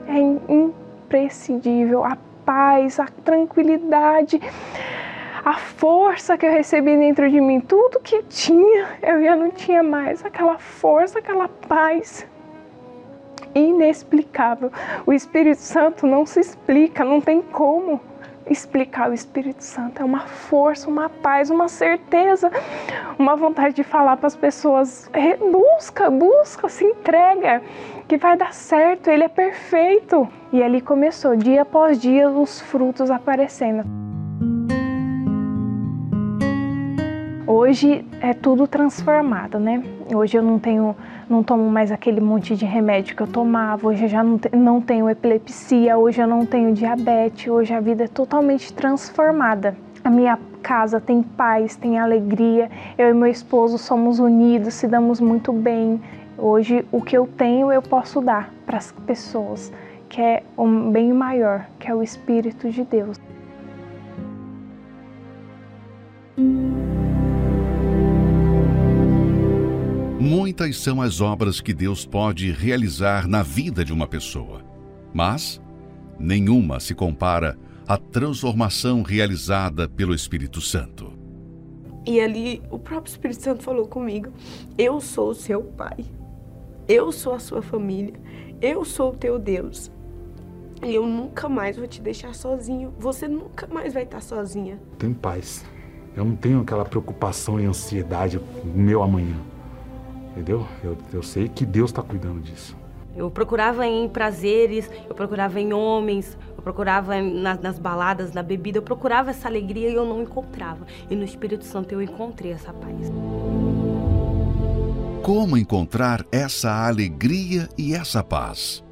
é imprescindível. A paz, a tranquilidade, a força que eu recebi dentro de mim, tudo que tinha, eu já não tinha mais. Aquela força, aquela paz inexplicável. O Espírito Santo não se explica, não tem como explicar o Espírito Santo. É uma força, uma paz, uma certeza, uma vontade de falar para as pessoas: busca, busca, se entrega, que vai dar certo, ele é perfeito. E ali começou, dia após dia, os frutos aparecendo. Hoje é tudo transformado, né? Hoje eu não tenho, não tomo mais aquele monte de remédio que eu tomava. Hoje eu já não, não tenho epilepsia. Hoje eu não tenho diabetes. Hoje a vida é totalmente transformada. A minha casa tem paz, tem alegria. Eu e meu esposo somos unidos, se damos muito bem. Hoje o que eu tenho eu posso dar para as pessoas, que é um bem maior, que é o Espírito de Deus. Muitas são as obras que Deus pode realizar na vida de uma pessoa, mas nenhuma se compara à transformação realizada pelo Espírito Santo. E ali o próprio Espírito Santo falou comigo: Eu sou o seu pai, eu sou a sua família, eu sou o teu Deus. E eu nunca mais vou te deixar sozinho. Você nunca mais vai estar sozinha. Tenho paz. Eu não tenho aquela preocupação e ansiedade meu amanhã. Entendeu? Eu, eu sei que Deus está cuidando disso. Eu procurava em prazeres, eu procurava em homens, eu procurava nas, nas baladas, na bebida, eu procurava essa alegria e eu não encontrava. E no Espírito Santo eu encontrei essa paz. Como encontrar essa alegria e essa paz?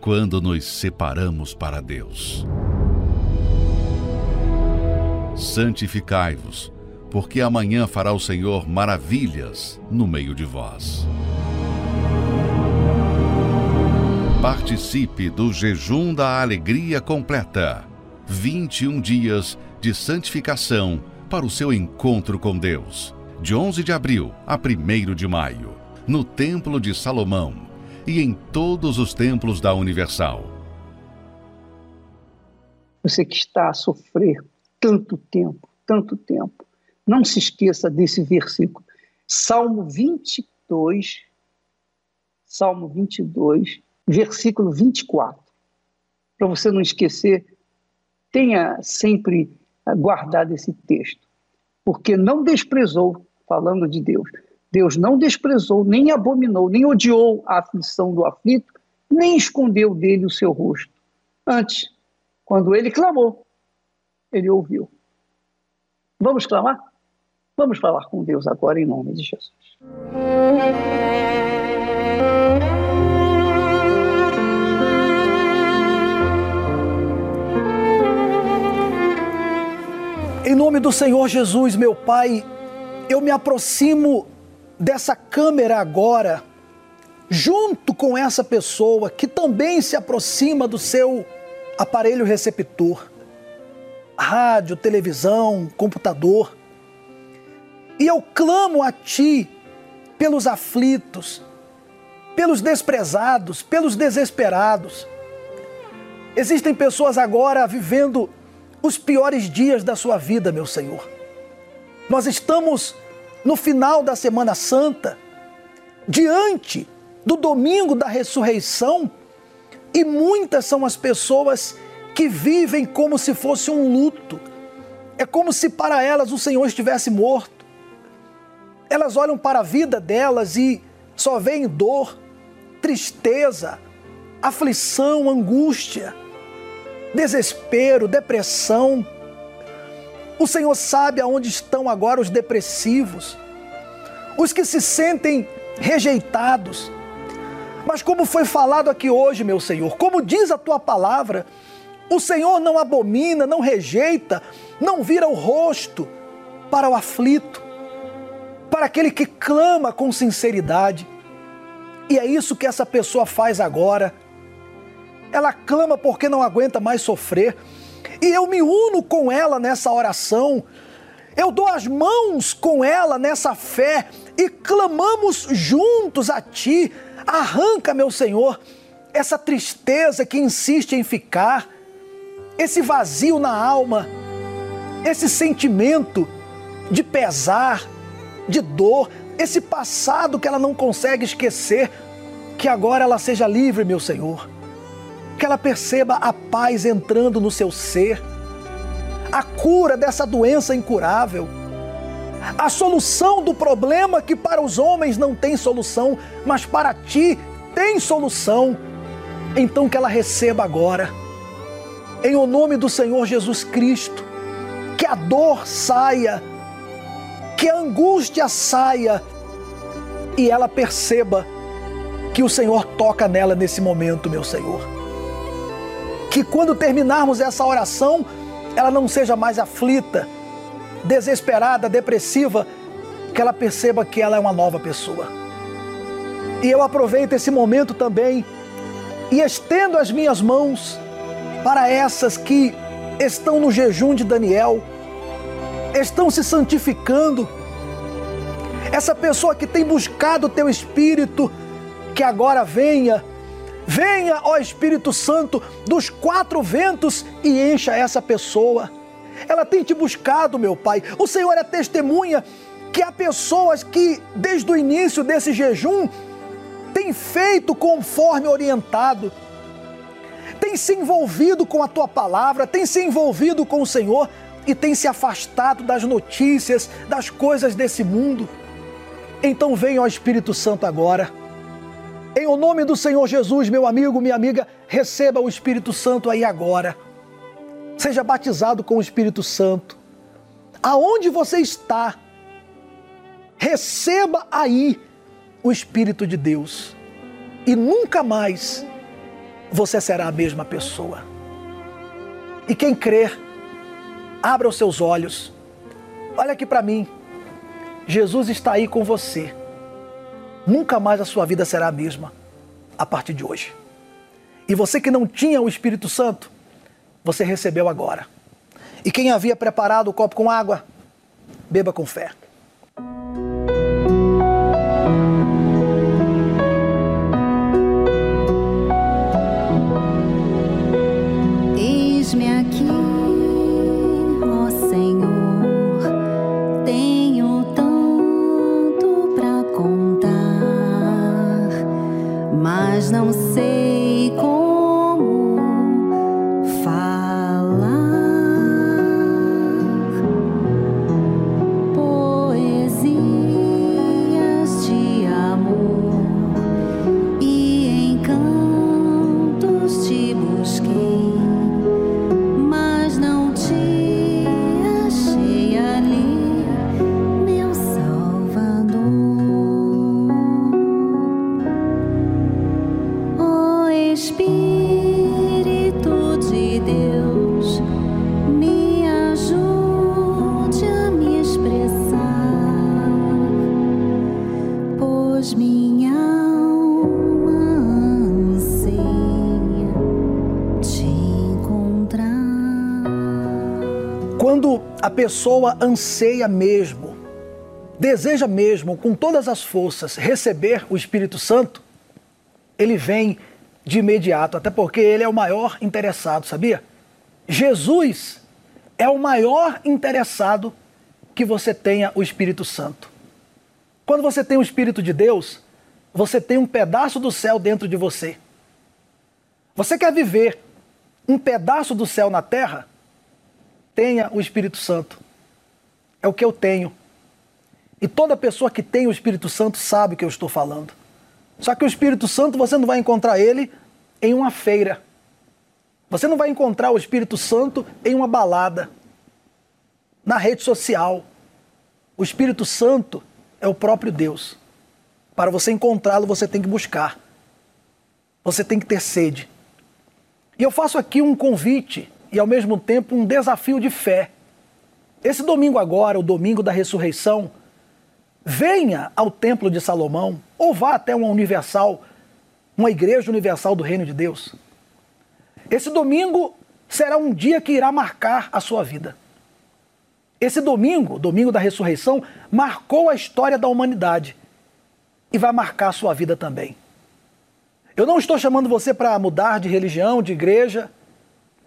Quando nos separamos para Deus. Santificai-vos porque amanhã fará o Senhor maravilhas no meio de vós. Participe do jejum da alegria completa. 21 dias de santificação para o seu encontro com Deus. de 11 de abril a 1 de maio, no Templo de Salomão e em todos os templos da Universal. Você que está a sofrer tanto tempo, tanto tempo, não se esqueça desse versículo. Salmo 22, Salmo 22, versículo 24. Para você não esquecer, tenha sempre guardado esse texto. Porque não desprezou, falando de Deus, Deus não desprezou, nem abominou, nem odiou a aflição do aflito, nem escondeu dele o seu rosto. Antes, quando ele clamou, ele ouviu. Vamos clamar? Vamos falar com Deus agora em nome de Jesus. Em nome do Senhor Jesus, meu Pai, eu me aproximo dessa câmera agora, junto com essa pessoa que também se aproxima do seu aparelho receptor, rádio, televisão, computador. E eu clamo a Ti pelos aflitos, pelos desprezados, pelos desesperados. Existem pessoas agora vivendo os piores dias da sua vida, meu Senhor. Nós estamos no final da Semana Santa, diante do domingo da ressurreição, e muitas são as pessoas que vivem como se fosse um luto. É como se para elas o Senhor estivesse morto. Elas olham para a vida delas e só veem dor, tristeza, aflição, angústia desespero, depressão. O Senhor sabe aonde estão agora os depressivos, os que se sentem rejeitados. Mas, como foi falado aqui hoje, meu Senhor, como diz a tua palavra, o Senhor não abomina, não rejeita, não vira o rosto para o aflito, para aquele que clama com sinceridade. E é isso que essa pessoa faz agora ela clama porque não aguenta mais sofrer. E eu me uno com ela nessa oração. Eu dou as mãos com ela nessa fé e clamamos juntos a Ti. Arranca, meu Senhor, essa tristeza que insiste em ficar, esse vazio na alma, esse sentimento de pesar, de dor, esse passado que ela não consegue esquecer, que agora ela seja livre, meu Senhor que ela perceba a paz entrando no seu ser, a cura dessa doença incurável, a solução do problema que para os homens não tem solução, mas para ti tem solução. Então que ela receba agora, em o nome do Senhor Jesus Cristo, que a dor saia, que a angústia saia e ela perceba que o Senhor toca nela nesse momento, meu Senhor que quando terminarmos essa oração, ela não seja mais aflita, desesperada, depressiva, que ela perceba que ela é uma nova pessoa. E eu aproveito esse momento também e estendo as minhas mãos para essas que estão no jejum de Daniel, estão se santificando. Essa pessoa que tem buscado o teu espírito, que agora venha Venha, ó Espírito Santo, dos quatro ventos e encha essa pessoa. Ela tem te buscado, meu Pai. O Senhor é testemunha que há pessoas que, desde o início desse jejum, têm feito conforme orientado, têm se envolvido com a tua palavra, têm se envolvido com o Senhor e têm se afastado das notícias, das coisas desse mundo. Então venha, ó Espírito Santo, agora em o nome do Senhor Jesus, meu amigo, minha amiga, receba o Espírito Santo aí agora. Seja batizado com o Espírito Santo. Aonde você está, receba aí o Espírito de Deus. E nunca mais você será a mesma pessoa. E quem crer, abra os seus olhos. Olha aqui para mim. Jesus está aí com você nunca mais a sua vida será a mesma a partir de hoje. E você que não tinha o Espírito Santo, você recebeu agora. E quem havia preparado o copo com água, beba com fé. Espírito de Deus, me ajude a me expressar, pois minha alma anseia te encontrar. Quando a pessoa anseia mesmo, deseja mesmo com todas as forças receber o Espírito Santo, ele vem de imediato, até porque ele é o maior interessado, sabia? Jesus é o maior interessado que você tenha o Espírito Santo. Quando você tem o Espírito de Deus, você tem um pedaço do céu dentro de você. Você quer viver um pedaço do céu na terra? Tenha o Espírito Santo. É o que eu tenho. E toda pessoa que tem o Espírito Santo sabe o que eu estou falando. Só que o Espírito Santo você não vai encontrar ele em uma feira. Você não vai encontrar o Espírito Santo em uma balada, na rede social. O Espírito Santo é o próprio Deus. Para você encontrá-lo, você tem que buscar. Você tem que ter sede. E eu faço aqui um convite e ao mesmo tempo um desafio de fé. Esse domingo agora, o domingo da ressurreição, venha ao Templo de Salomão ou vá até uma universal, uma igreja universal do Reino de Deus. Esse domingo será um dia que irá marcar a sua vida. Esse domingo, domingo da ressurreição, marcou a história da humanidade e vai marcar a sua vida também. Eu não estou chamando você para mudar de religião, de igreja,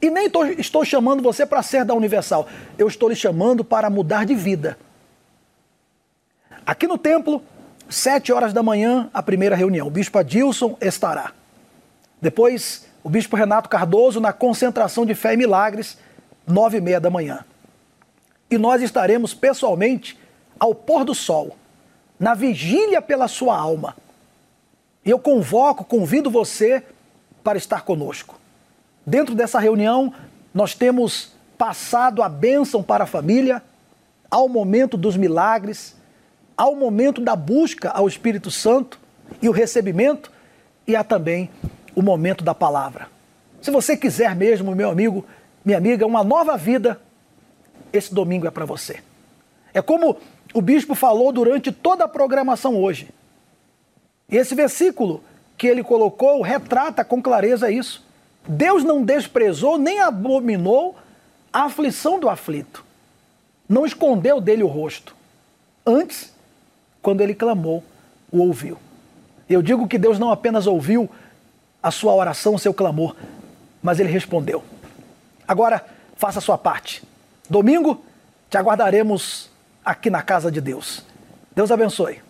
e nem estou chamando você para ser da Universal. Eu estou lhe chamando para mudar de vida. Aqui no templo, sete horas da manhã, a primeira reunião. O bispo Adilson estará. Depois, o bispo Renato Cardoso na concentração de fé e milagres, nove e meia da manhã. E nós estaremos pessoalmente ao pôr do sol, na vigília pela sua alma. E eu convoco, convido você para estar conosco. Dentro dessa reunião, nós temos passado a bênção para a família, ao momento dos milagres, ao momento da busca ao Espírito Santo e o recebimento, e há também o momento da palavra. Se você quiser mesmo, meu amigo, minha amiga, uma nova vida, esse domingo é para você. É como o bispo falou durante toda a programação hoje. Esse versículo que ele colocou retrata com clareza isso. Deus não desprezou nem abominou a aflição do aflito. Não escondeu dele o rosto. Antes, quando ele clamou, o ouviu. Eu digo que Deus não apenas ouviu a sua oração, o seu clamor, mas ele respondeu. Agora, faça a sua parte. Domingo, te aguardaremos aqui na casa de Deus. Deus abençoe.